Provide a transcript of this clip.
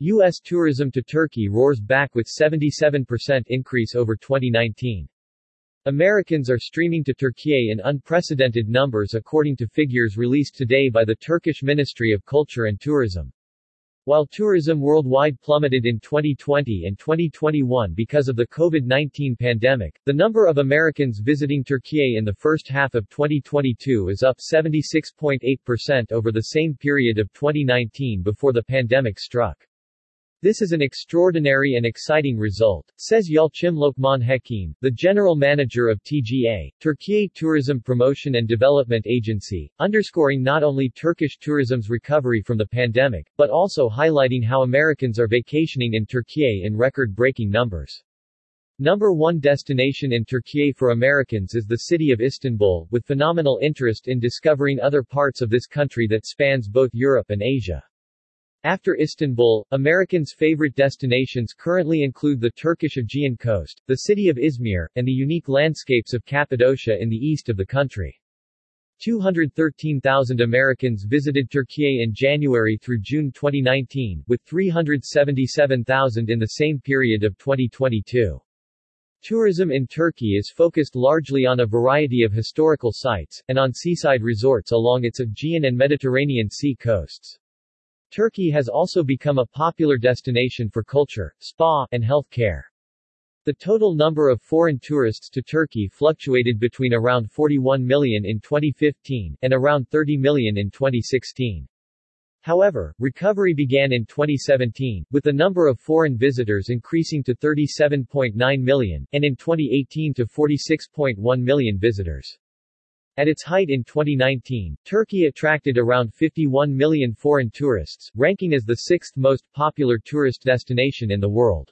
U.S. tourism to Turkey roars back with 77% increase over 2019. Americans are streaming to Turkey in unprecedented numbers according to figures released today by the Turkish Ministry of Culture and Tourism. While tourism worldwide plummeted in 2020 and 2021 because of the COVID-19 pandemic, the number of Americans visiting Turkey in the first half of 2022 is up 76.8% over the same period of 2019 before the pandemic struck. This is an extraordinary and exciting result, says Yalçın Lokman Hekim, the general manager of TGA, Turkey Tourism Promotion and Development Agency, underscoring not only Turkish tourism's recovery from the pandemic, but also highlighting how Americans are vacationing in Turkey in record-breaking numbers. Number one destination in Turkey for Americans is the city of Istanbul, with phenomenal interest in discovering other parts of this country that spans both Europe and Asia. After Istanbul, Americans' favorite destinations currently include the Turkish Aegean coast, the city of Izmir, and the unique landscapes of Cappadocia in the east of the country. 213,000 Americans visited Turkey in January through June 2019, with 377,000 in the same period of 2022. Tourism in Turkey is focused largely on a variety of historical sites, and on seaside resorts along its Aegean and Mediterranean Sea coasts. Turkey has also become a popular destination for culture, spa, and health care. The total number of foreign tourists to Turkey fluctuated between around 41 million in 2015, and around 30 million in 2016. However, recovery began in 2017, with the number of foreign visitors increasing to 37.9 million, and in 2018 to 46.1 million visitors. At its height in 2019, Turkey attracted around 51 million foreign tourists, ranking as the sixth most popular tourist destination in the world.